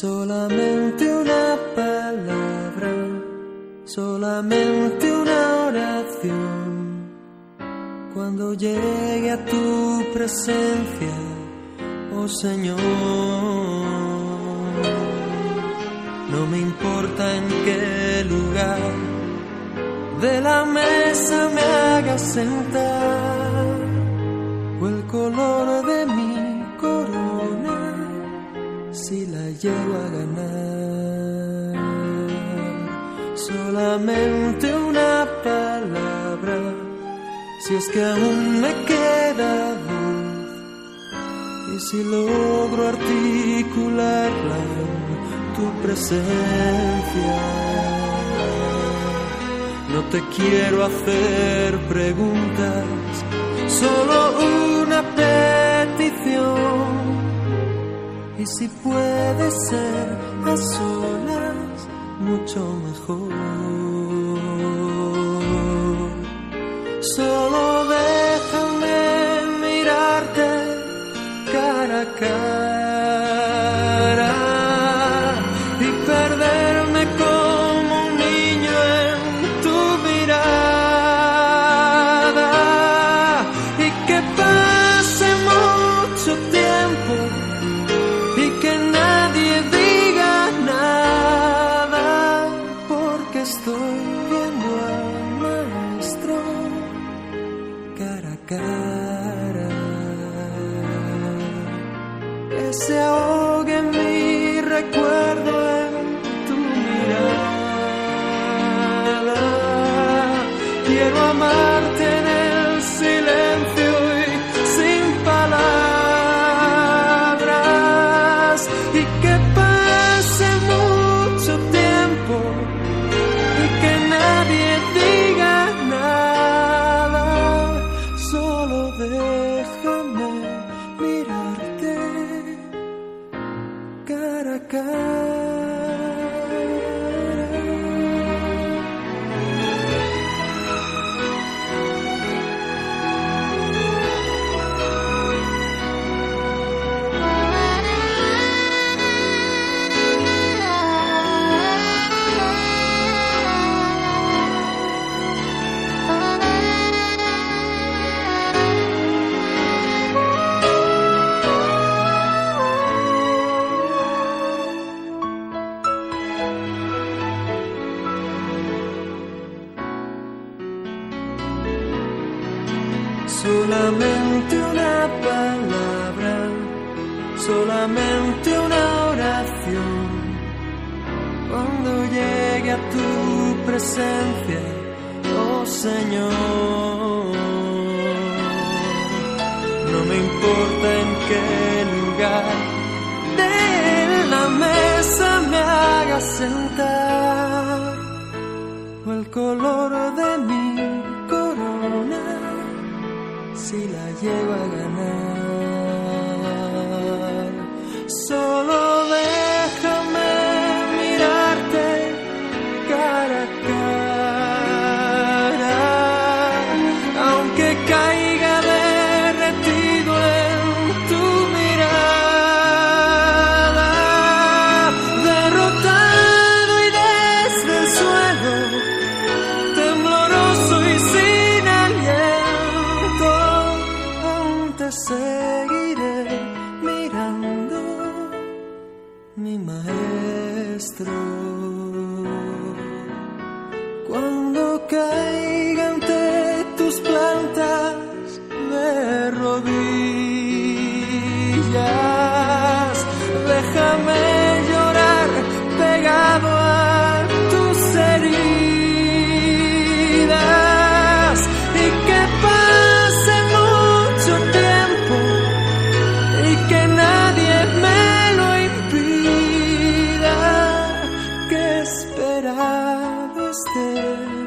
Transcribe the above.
Solamente una palabra, solamente una oración. Cuando llegue a tu presencia, oh Señor, no me importa en qué lugar de la mesa me hagas sentar o el color de mi si la llego a ganar. Solamente una palabra, si es que aún me queda voz, y si logro articularla en tu presencia. No te quiero hacer preguntas, solo una petición y si puede ser a solas, mucho mejor. Solo déjame mirarte cara a cara Essa good. Cara a Solamente una palabra, solamente una oración. Cuando llegue a tu presencia, oh Señor, no me importa en qué lugar mesa me hagas sentar o el color de mi corona si la llego a ganar. seguiré mirando, mi maestro. Cuando caiga ante tus plantas de rodillas, déjame. You.